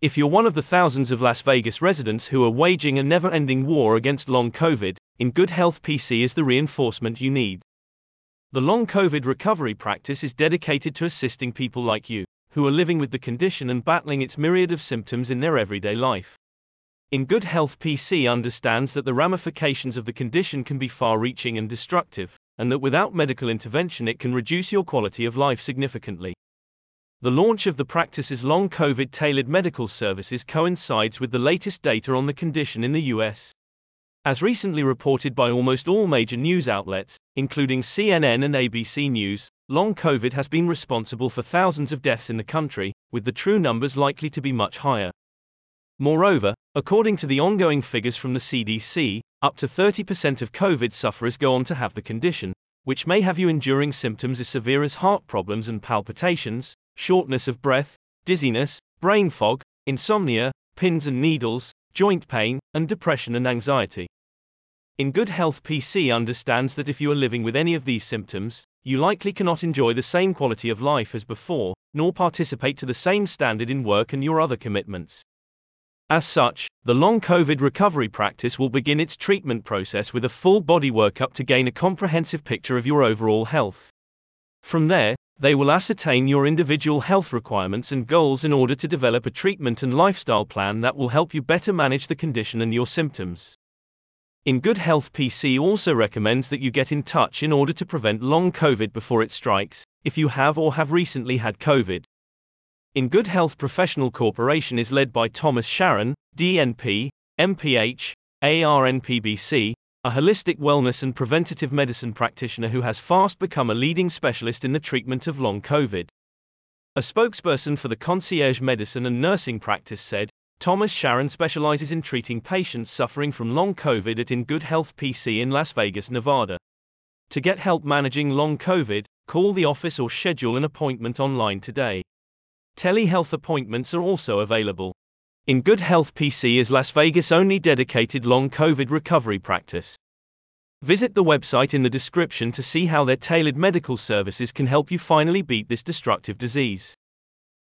If you're one of the thousands of Las Vegas residents who are waging a never ending war against long COVID, In Good Health PC is the reinforcement you need. The long COVID recovery practice is dedicated to assisting people like you, who are living with the condition and battling its myriad of symptoms in their everyday life. In Good Health PC understands that the ramifications of the condition can be far reaching and destructive, and that without medical intervention it can reduce your quality of life significantly. The launch of the practice's long COVID tailored medical services coincides with the latest data on the condition in the US. As recently reported by almost all major news outlets, including CNN and ABC News, long COVID has been responsible for thousands of deaths in the country, with the true numbers likely to be much higher. Moreover, according to the ongoing figures from the CDC, up to 30% of COVID sufferers go on to have the condition, which may have you enduring symptoms as severe as heart problems and palpitations, shortness of breath, dizziness, brain fog, insomnia, pins and needles, joint pain, and depression and anxiety. In Good Health PC understands that if you are living with any of these symptoms, you likely cannot enjoy the same quality of life as before, nor participate to the same standard in work and your other commitments. As such, the long COVID recovery practice will begin its treatment process with a full body workup to gain a comprehensive picture of your overall health. From there, they will ascertain your individual health requirements and goals in order to develop a treatment and lifestyle plan that will help you better manage the condition and your symptoms. In Good Health PC also recommends that you get in touch in order to prevent long COVID before it strikes, if you have or have recently had COVID. In Good Health Professional Corporation is led by Thomas Sharon, DNP, MPH, ARNPBC, a holistic wellness and preventative medicine practitioner who has fast become a leading specialist in the treatment of long COVID. A spokesperson for the concierge medicine and nursing practice said, Thomas Sharon specializes in treating patients suffering from long COVID at In Good Health PC in Las Vegas, Nevada. To get help managing long COVID, call the office or schedule an appointment online today. Telehealth appointments are also available. In Good Health PC is Las Vegas' only dedicated long COVID recovery practice. Visit the website in the description to see how their tailored medical services can help you finally beat this destructive disease.